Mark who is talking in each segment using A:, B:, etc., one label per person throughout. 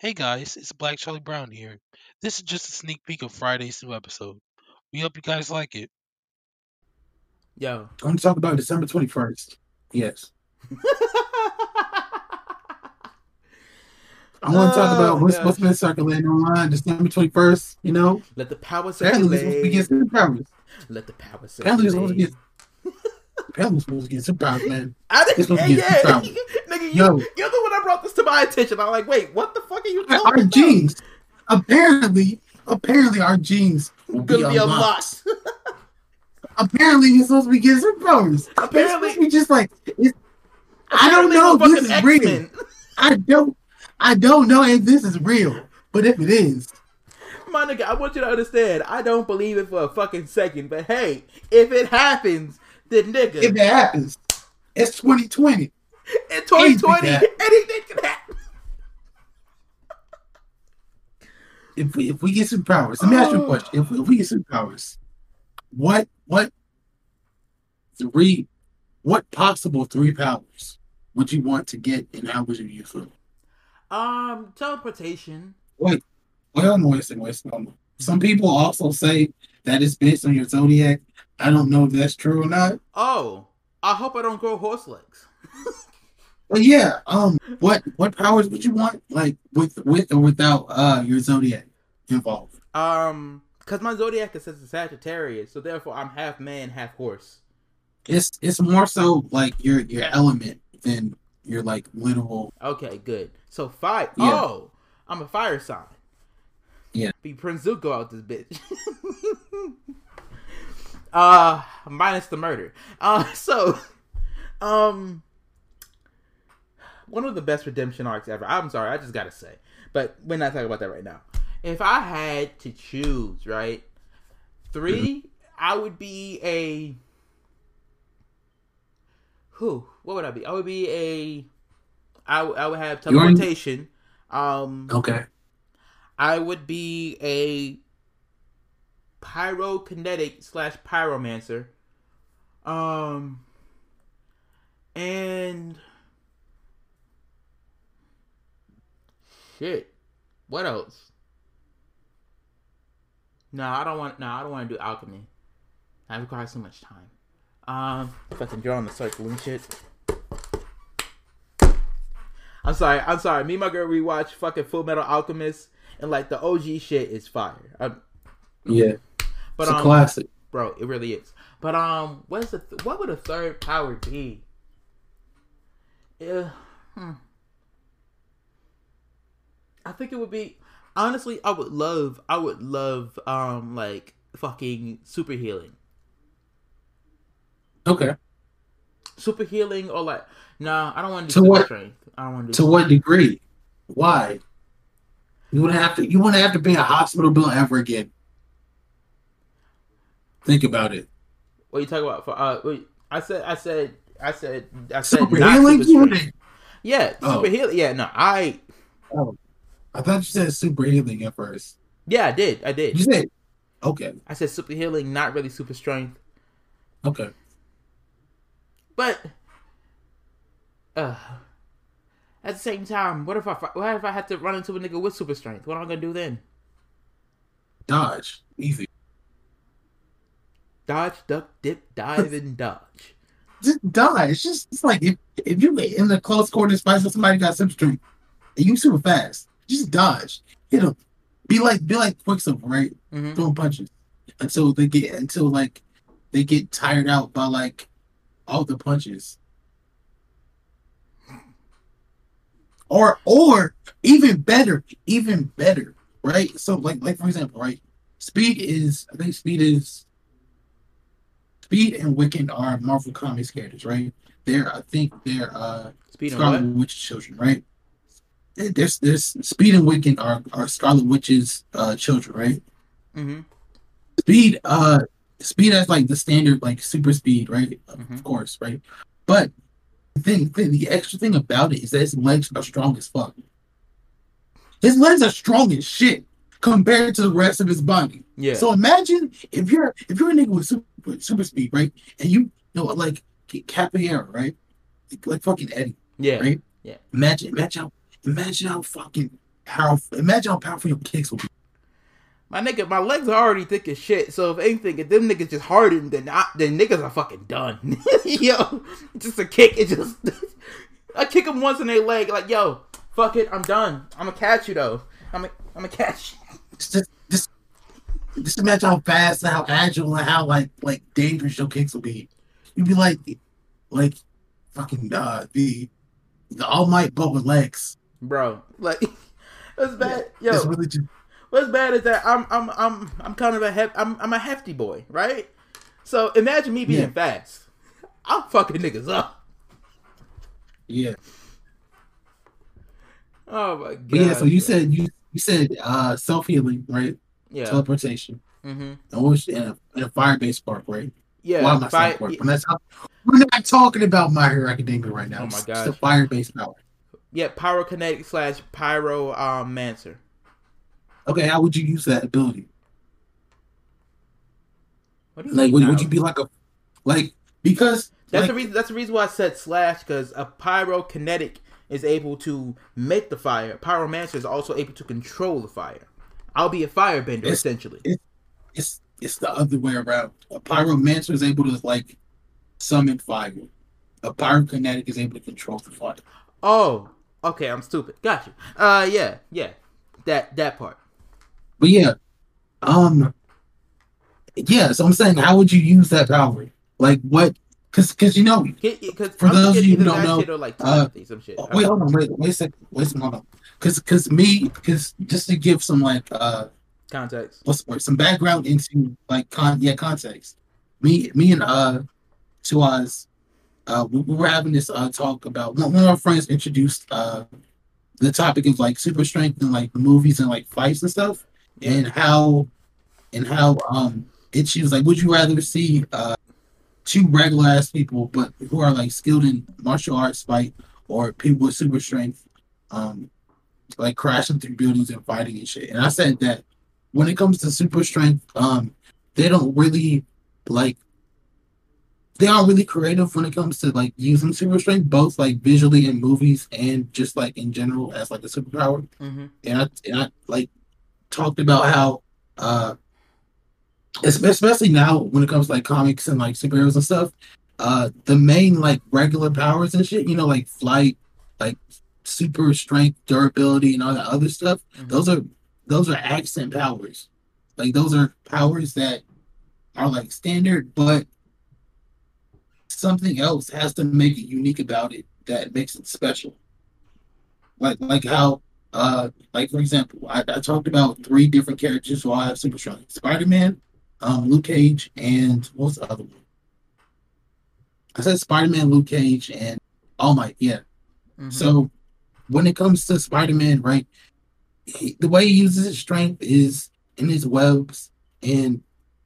A: Hey guys, it's Black Charlie Brown here. This is just a sneak peek of Friday's new episode. We hope you guys like it.
B: Yo.
C: I'm going to talk about December 21st. Yes. I want to talk
B: Oh,
C: about what's,
B: gosh.
C: what's been circulating online December 21st. You know,
B: Let the power
C: apparently we're supposed to be superpowers.
B: Let the power
C: Apparently supposed to
B: circulate.
C: get apparently we're supposed to get superpowers, man.
B: I didn't.
C: supposed to
B: Yeah,
C: be a
B: yeah.
C: superpower.
B: Nigga, you,
C: Yo.
B: you're the one that brought this to my attention. I'm like, wait, what the fuck are you
C: Our
B: talking about?
C: genes, apparently, apparently our genes will be
B: Gonna be
C: unlocked. Apparently we're supposed to be getting superpowers.
B: Apparently-
C: it's supposed to be just like it's, I don't know if this is real.
B: X-Men.
C: I don't I don't know if this is real, but if it is,
B: My nigga, I want you to understand. I don't believe it for a fucking second, but hey, if it happens, then nigga,
C: if it happens, it's 2020.
B: in 2020,
C: Anything
B: anything can happen.
C: If we if we get superpowers, let me ask you a
B: Oh.
C: question. If we, if we get superpowers, what what three what possible three powers would you want to get and how would you use them?
B: Um, teleportation.
C: Wait, well, wait, wait, wait. Some people also say that it's based on your zodiac. I don't know if that's true or not.
B: Oh, I hope I don't grow horse legs.
C: But yeah, um, what what powers would you want, like with with or without uh your zodiac involved?
B: Um, cause my zodiac is a Sagittarius, so therefore I'm half man, half horse.
C: It's it's more so like your your element than your like literal.
B: Okay, good. So fire.
C: Yeah.
B: Oh, I'm a fire sign.
C: Yeah.
B: Be Prince Zuko out this bitch. uh, minus the murder. Uh, so, um, one of the best redemption arcs ever. I'm sorry, I just gotta say, but we're not talking about that right now. If I had to choose, right, 3 I would be a. Who? What would I be? I would be a. I, I would have teleportation. Um,
C: Okay.
B: I would be a pyrokinetic slash pyromancer. Um, and shit, what else? No, I don't want. No, I don't want to do alchemy. That requires so much time. Um, if I can draw on the circle and shit. I'm sorry. I'm sorry. Me and my girl rewatch fucking Full Metal Alchemist, and like the OG shit is fire. Um,
C: Yeah,
B: but
C: it's a
B: um,
C: classic.
B: bro, it really is. But um, what's the th- what would a third power be? Yeah, hmm. I think it would be. Honestly, I would love. I would love um like fucking super healing,
C: Okay.
B: super healing, or like nah. I don't want to
C: To
B: do super
C: what-
B: strength. I don't want to do.
C: To what degree? Why? You wouldn't have to. You wouldn't have to be in a hospital bill ever again. Think about it.
B: What are you talking about? For uh, wait, I said, I said, I said, I said,
C: Super healing.
B: super
C: You
B: strength.
C: wouldn't-
B: Yeah,
C: Oh.
B: super healing. Yeah, no, I
C: I thought you said super healing at first.
B: yeah, I did, I did.
C: You said okay.
B: I said super healing, not really super strength.
C: Okay.
B: But uh, at the same time, what if I what if I had to run into a nigga with super strength? What am I gonna do then?
C: Dodge. Easy.
B: Dodge, duck, dip, dive, and dodge.
C: Just dodge. It's just it's like if, if you in the close quarters fight with somebody got super strength and you super fast, just dodge. Hit them. Be like be like Quicksilver, right?
B: hmm
C: Throwing punches until they get until like they get tired out by like all the punches. Or or even better, even better, right? So like like for example, right? Speed is I think speed is Speed and Wiccan are Marvel Comics characters, right? They're I think they're uh
B: Speed and
C: Scarlet? Witch children, right? There's there's Speed and Wiccan are, are Scarlet Witch's uh children, right?
B: hmm
C: Speed, uh, speed has like the standard like super speed, right? Of
B: Mhm.
C: course, right? But the thing, thing, the extra thing about it is that his legs are strong as fuck. His legs are strong as shit compared to the rest of his body.
B: Yeah.
C: So imagine if you're if you're a nigga with super, super speed, right? And you, you know like Capoeira, right? Like, like fucking Eddie.
B: yeah.
C: right?
B: Yeah.
C: Imagine, imagine how, imagine how fucking powerful. Imagine how powerful your kicks will be.
B: My nigga, my legs are already thick as shit. So if anything, if them niggas just harden, then I, then niggas are fucking done. yo, just a kick. It just I kick them once in their leg, like yo, fuck it, I'm done. I'm gonna catch you though. I'm gonna I'm gonna catch. You.
C: Just, just, just imagine how fast and how agile and how like like dangerous your kicks will be. You'd be like, like, fucking uh, the the All Might but with legs.
B: Bro. Like that's bad. Yo,
C: It's really just
B: what's bad is that I'm I'm I'm I'm kind of a hef- I'm I'm a hefty boy, right? So imagine me being
C: Yeah.
B: fast. I'm fucking niggas up.
C: yeah.
B: Oh my god.
C: But yeah, so you said you you said uh self healing, right?
B: yeah.
C: Teleportation.
B: Mm-hmm.
C: And what's in a, in a fire based spark, right?
B: Yeah.
C: Why am I
B: fi-
C: saying spark? When that's how, we're not talking about my hero academia right now.
B: Oh my
C: It's
B: gosh.
C: the fire based power.
B: Yeah, pyrokinetic slash pyro um mancer.
C: Okay, how would you use that ability?
B: What do you
C: Like
B: mean
C: would, would you be like a like because
B: That's
C: like,
B: the reason. That's the reason why I said slash because a pyrokinetic is able to make the fire. Pyromancer is also able to control the fire. I'll be a firebender
C: It's-
B: essentially.
C: it's it's the other way around. A pyromancer is able to like summon fire. A pyrokinetic is able to control the fire.
B: Oh, okay. I'm stupid. Got you. Uh, yeah, yeah. That that part.
C: But yeah, um, yeah. So I'm saying, how would you use that power? Like what? Because because you know,
B: Because
C: For those of you who don't know,
B: like
C: uh,
B: some shit.
C: Wait, hold on, wait, wait a second, wait a second. Because because me, because just to give some like uh
B: Context.
C: what's the word, some background into like con yeah context. Me me and uh Suaz, uh we, we were having this uh talk about one, one of our friends introduced uh the topic of like super strength and like movies and like fights and stuff. And how and how um it she was like would you rather see uh two regular ass people but who are like skilled in martial arts fight or people with super strength um like crashing through buildings and fighting and shit? And i said that when it comes to super strength um they don't really like they aren't really creative when it comes to like using super strength both like visually in movies and just like in general as like a superpower
B: Mm-hmm.
C: and I, and I like talked about how uh especially now when it comes to like comics and like superheroes and stuff uh the main like regular powers and shit you know like flight like super strength durability and all that other stuff
B: Mhm.
C: those are those are accent powers like those are powers that are like standard but something else has to make it unique about it that makes it special like like how uh, like for example, I, I talked about three different characters who all have super strength: Spider-Man, um, Luke Cage, and what's the other one? I said Spider-Man, Luke Cage, and All Might. Yeah.
B: Mhm.
C: So when it comes to Spider-Man, right, he, the way he uses his strength is in his webs and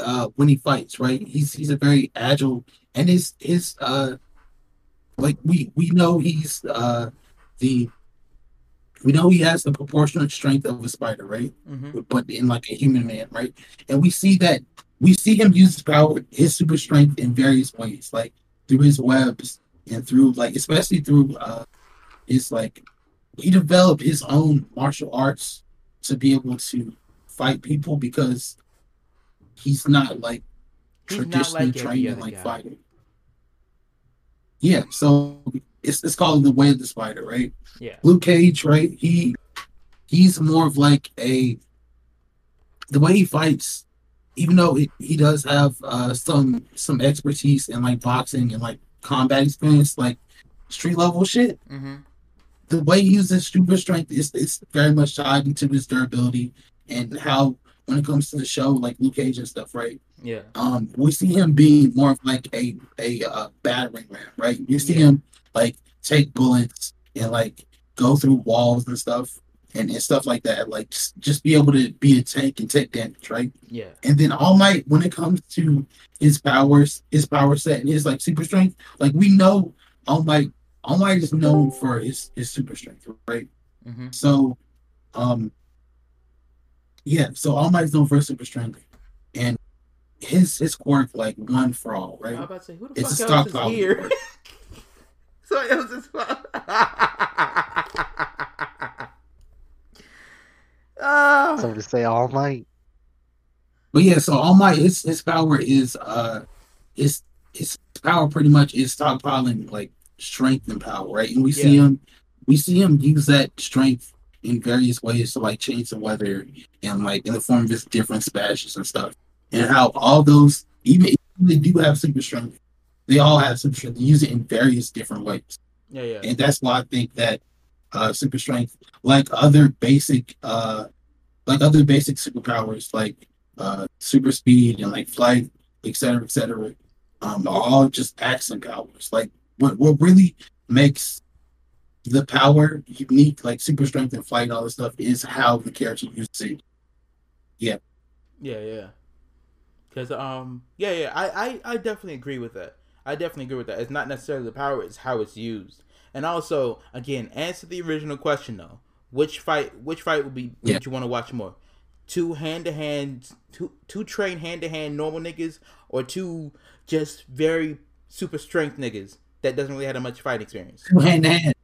C: uh, when he fights, right? He's he's a very agile, and his his uh, like we we know he's uh the we know he has the proportionate strength of a spider, right?
B: Mhm.
C: But in like a human man, right? And we see that we see him use his power, his super strength in various ways, like through his webs and through like especially through uh his like he developed his own martial arts to be able to fight people because he's not like
B: He's not
C: traditionally
B: like
C: trained in like
B: guy.
C: fighting. Yeah, so it's it's called the way of the spider, right?
B: Yeah.
C: Luke Cage, right? He he's more of like a the way he fights, even though he, he does have uh some some expertise in like boxing and like combat experience, like street level shit.
B: Mm-hmm.
C: The way he uses super strength is it's very much tied into his durability and how when it comes to the show, like Luke Cage and stuff, right?
B: Yeah.
C: um we see him being more of like a a uh, battering ram, right? You see
B: Yeah.
C: him like take bullets and like go through walls and stuff and, and stuff like that. Like just, just be able to be a tank and take damage, right?
B: Yeah.
C: And then All Might, when it comes to his powers, his power set and his like super strength, like we know All Might, All Might is known for his his super strength, right?
B: Mm-hmm.
C: So, um, yeah. So All Might's known for his super strength, and his his quirk like one for all,
B: I was
C: right?
B: about to say, who the
C: It's
B: fuck else is
C: stockpile.
B: here? Somebody else is. Ah.
D: Somebody say All Might.
C: But yeah, so All Might, his his power is uh, his his power pretty much is stockpiling like strength and power, right? And we see him, we see him use that strength in various ways to like change the weather and like in the form of just different smashes and stuff, and how all those even if they do have super strength, they all have super strength. They use it in various different ways.
B: Yeah, yeah.
C: and that's why I think that uh, super strength, like other basic, uh, like other basic superpowers, like uh, super speed and like flight, et cetera, et cetera, um, are all just accent powers. Like what what really makes the power unique, like super strength and flight and all this stuff, is how the character uses it.
B: Yeah, yeah. Yeah. Because um, yeah, yeah. I, I I definitely agree with that. I definitely agree with that. It's not necessarily the power; it's how it's used. And also, again, answer the original question though. Which fight? Which fight would be?
C: Yeah.
B: Would you want to watch more? Two hand to hand, two two train hand to hand normal niggas, or two just very super strength niggas that doesn't really have much fight experience.
C: Two hand to hand,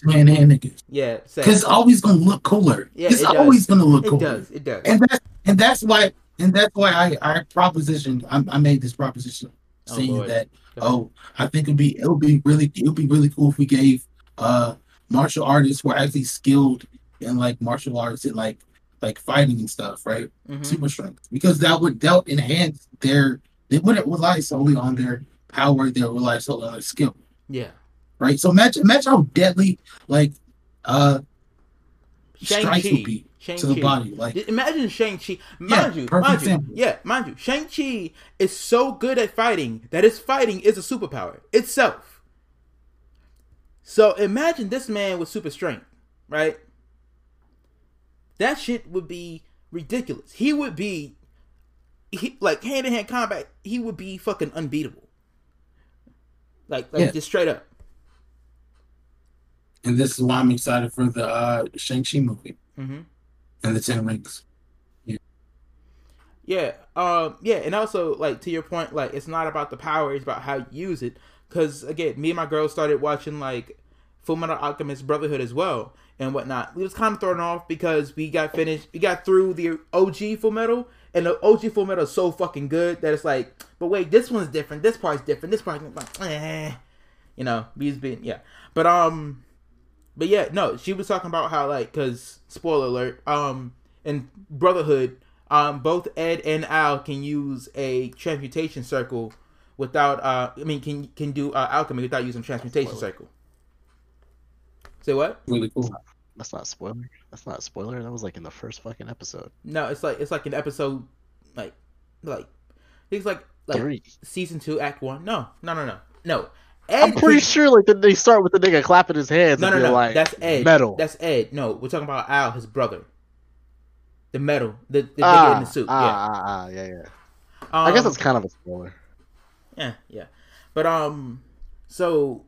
C: to hand niggas,
B: Yeah,
C: because it's always gonna look cooler.
B: Yeah,
C: it's
B: it
C: always gonna look cooler.
B: it does. It does.
C: and that's and that's why and that's why I I propositioned I, I made this proposition
B: Oh,
C: saying
B: Lord.
C: that
B: Go ahead.
C: oh I think it'd be it would be really it would be really cool if we gave uh martial artists who are actually skilled in like martial arts and like like fighting and stuff right
B: Mhm.
C: super strength because that would that would enhance their they wouldn't rely solely on their power they would rely solely on their skill
B: Yeah.
C: Right so imagine imagine how deadly like uh strikes
B: Shang-Chi.
C: would be to the
B: Shang-Chi.
C: body like
B: Imagine Shang Chi. Mind you,
C: perfect
B: mind you, yeah, mind you, Shang Chi is so good at fighting that his fighting is a superpower itself. So imagine this man with super strength, right? That shit would be ridiculous. He would be, he, like hand to hand combat. He would be fucking unbeatable. Like, like
C: Yeah.
B: just straight up.
C: And this is why I'm excited for the uh Shang-Chi movie
B: hmm
C: and the Ten Rings.
B: Yeah, um, yeah, and also like to your point, like it's not about the power; it's about how you use it. Because again, me and my girl started watching like Full Metal Alchemist Brotherhood as well and whatnot. We was kind of thrown off because we got finished, we got through the OG Full Metal, and the OG Full Metal is so fucking good that it's like, but wait, this one's different. This part's different. This part's like, eh, you know, we's been yeah, but um, but yeah, no, she was talking about how like, cause spoiler alert, um, in Brotherhood um, both Ed and Al can use a transmutation circle without. Uh, I mean, can can do uh, alchemy without using transmutation
D: Spoiler.
B: circle. Say what?
C: Really cool.
D: That's not a spoiler. That's not a spoiler. That was like in the first fucking episode.
B: No, it's like it's like an episode, like like it's like like
D: Three.
B: season two, act one. No, no, no, no, no. Ed
D: I'm pretty sure like they start with the nigga clapping his hands
B: No,
D: and
B: no, no.
D: like
B: That's Ed.
D: metal.
B: That's Ed. No, we're talking about Al, his brother. The metal, the, the nigga
D: ah,
B: in the suit.
D: ah,
B: yeah.
D: ah, ah, yeah, yeah.
B: Um,
D: I guess it's kind of a spoiler.
B: Yeah, yeah. But um, so,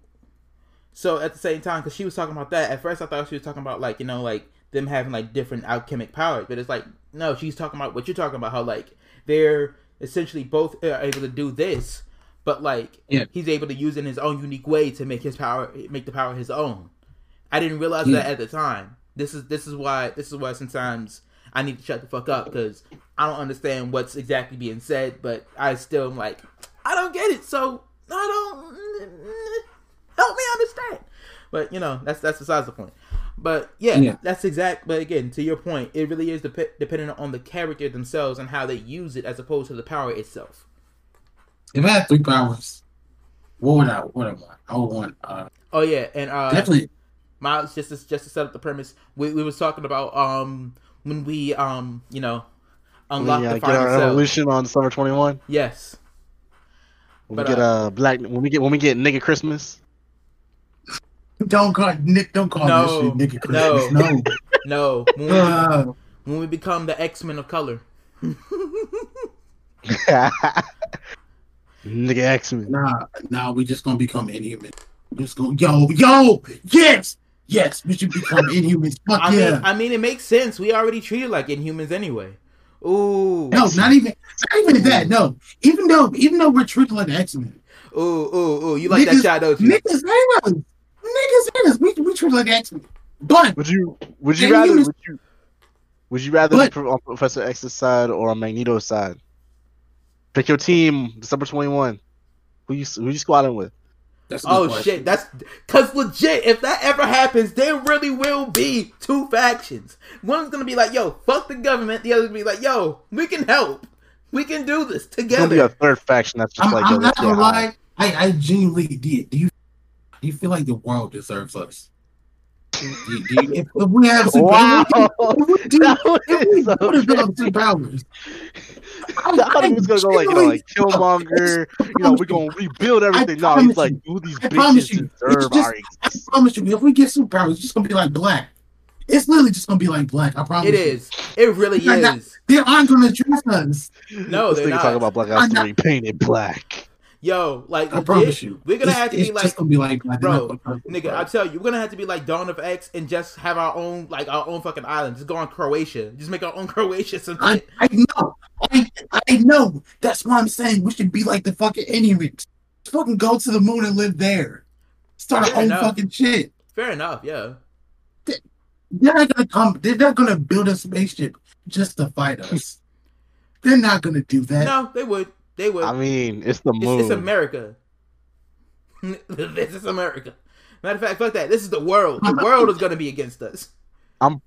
B: so at the same time, because she was talking about that. At first, I thought she was talking about like you know like them having like different alchemic powers, but it's like no, she's talking about what you're talking about. How like they're essentially both able to do this, but like
C: Yeah.
B: he's able to use it in his own unique way to make his power make the power his own. I didn't realize
C: Yeah.
B: that at the time. This is this is why this is why sometimes I need to shut the fuck up because I don't understand what's exactly being said, but I still am like I don't get it, so I don't help me understand. But you know that's that's besides the point. But yeah,
C: Yeah.
B: that's exact. But again, to your point, it really is dep- dependent on the character themselves and how they use it, as opposed to the power itself.
C: If I had three powers, what would I? What would I want? I would want uh,
B: Oh yeah, and uh,
C: definitely.
B: Miles, just to, just to set up the premise, we, we was talking about um when we um you know unlock
D: we uh,
B: the
D: get
B: final
D: our
B: cell.
D: evolution on Summer 21.
B: Yes,
D: When
B: But,
D: we get
B: uh,
D: uh, black. When we get when we get nigga Christmas.
C: Don't call Nick. Don't call
B: No,
C: this shit nigga Christmas. No.
B: no, when we,
C: Uh,
B: when we become the X Men of color.
D: nigga X Men.
C: nah, nah. We just gonna become inhuman. We just go, yo, yo, yes, yes. We should become inhumans. Fuck
B: I
C: yeah.
B: mean, I mean, it makes sense. We already treated like Inhumans anyway. Ooh,
C: no, not even, not even that. No, even though, even though we're treated like X Men,
B: ooh, ooh, ooh. You like
C: Niggas-
B: that shot, don't you?
C: niggas hate us. Niggas hate us. We we treat like X Men. But
D: Would you? Would you rather?
C: humans-
D: Would you? Would you rather
C: But-
D: be on Professor X's side or on Magneto's side? Pick your team, December twenty one. Who you who you squatting with?
C: That's
B: Oh
C: question.
B: shit, that's cause legit. If that ever happens, there really will be two factions. One's gonna be like, "Yo, fuck the government." The other's gonna be like, "Yo, we can help. We can do this
D: There's gonna be
B: together."
D: a third faction that's just
C: I'm,
D: like,
C: I'm not gonna lie. I, I genuinely do. Do you do you feel like the world deserves us? Do do you- if, if we have some
D: Wow,
C: if we do,
D: that was
C: if we
D: so
C: do develop
D: crazy.
C: some powers,
D: I thought he was gonna go like, you know, like Killmonger. You know, we're gonna rebuild everything. No,
C: promise
D: he's like,
C: you.
D: these
C: I promise
D: bitches
C: you,
D: deserve
C: just-
D: our
C: I promise you, if we get superpowers, it's just gonna be like black. It's literally just gonna be like black. I promise.
B: It
C: you.
B: is. It really
C: You're not-
B: is.
C: They aren't gonna choose us.
B: No,
D: this
B: they're
D: nigga
B: not.
D: talking about Black Ops
C: I'm not-
D: 3 painted black.
B: Yo, like,
C: I promise you.
B: we're gonna
C: It's-
B: have to be like,
C: just gonna be like
B: bro, nigga. I tell you, we're gonna have to be like Dawn of X and just have our own, like, our own fucking island. Just go on Krakoa. Just make our own Krakoa.
C: I. I know. I, I know. That's why I'm saying we should be like the fucking Inuits. Fucking go to the moon and live there. Start
B: Fair
C: our own
B: enough.
C: fucking shit.
B: Fair enough. Yeah.
C: They're not gonna come. They're not gonna build a spaceship just to fight us. They're not gonna do that.
B: No, they would. They would.
D: I mean, it's the
B: It's,
D: moon.
B: it's America. this is America. Matter of fact, fuck that. This is the world. The world is gonna be against us.
D: I'm.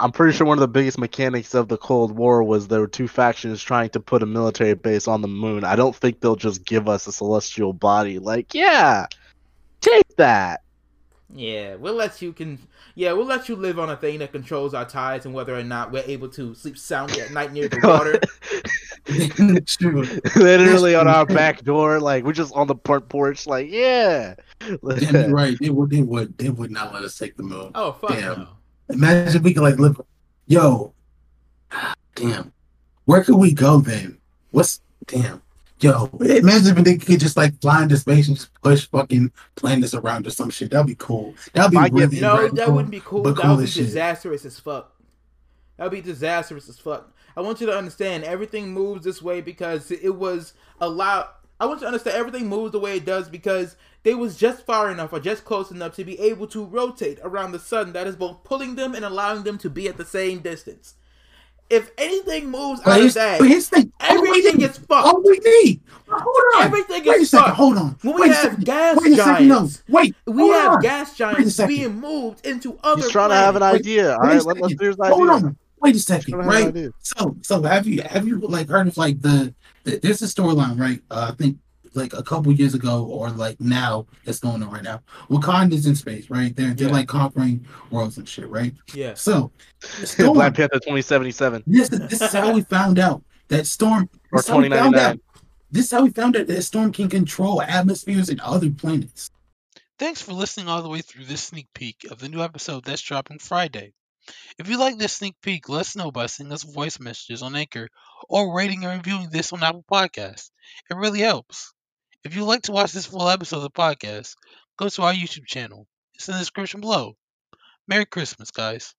D: I'm pretty sure one of the biggest mechanics of the Cold War was there were two factions trying to put a military base on the moon. I don't think they'll just give us a celestial body. Like, yeah, take that.
B: Yeah, we'll let you can. Yeah, we'll let you live on a thing that controls our tides and whether or not we're able to sleep soundly at night near the water.
D: Literally on our back door, like we're just on the front porch, like, yeah.
C: Damn, you're right. They would. They would. They would not let us take the moon.
B: Oh fuck
C: Damn.
B: no.
C: Imagine if we could like live. Yo, ah, damn. Where could we go then? What's damn? Yo, imagine if they could just like fly into space and just push fucking planets around or some shit. That'd be cool. That'd be
D: I get-
C: really
B: No, that wouldn't be cool.
C: but
B: That
C: cool
B: would be
C: as shit.
B: disastrous as fuck. That would be disastrous as fuck. I want you to understand everything moves this way because it was allowed. I want you to understand everything moves the way it does because they was just far enough or just close enough to be able to rotate around the sun that is both pulling them and allowing them to be at the same distance. If anything moves
C: But
B: out of that,
C: but here's the thing.
B: everything
C: is
B: is fucked.
C: all we need. Hold on.
B: Everything
C: Wait a second.
B: fucked.
C: Hold on.
B: When we
C: Wait a
B: have
C: second.
B: gas
C: Wait a second. No. Wait.
B: we
C: hold
B: have
C: on.
B: gas giants being moved into other
D: He's trying to have an idea.
C: Wait a
D: right, let, let's hear his
C: Hold on. Wait a second.
D: trying to have an
C: Right. So, so have you have you like heard of like the, the there's a storyline right? Uh, I think like a couple years ago or like now that's going on right now. Wakanda's in space, right? They're they're
B: Yeah.
C: like conquering worlds and shit, right?
B: Yeah.
C: So, Storm,
D: Black Panther 2077
C: this this is how we found out that Storm.
D: or
C: This is how we found out.
D: 2099.
C: This is how we found out that Storm can control atmospheres and other planets.
A: Thanks for listening all the way through this sneak peek of the new episode that's dropping Friday. If you like this sneak peek, let us know by sending us voice messages on Anchor or rating and reviewing this on Apple Podcasts. It really helps. If you'd like to watch this full episode of the podcast, go to our YouTube channel. It's in the description below. Merry Christmas, guys.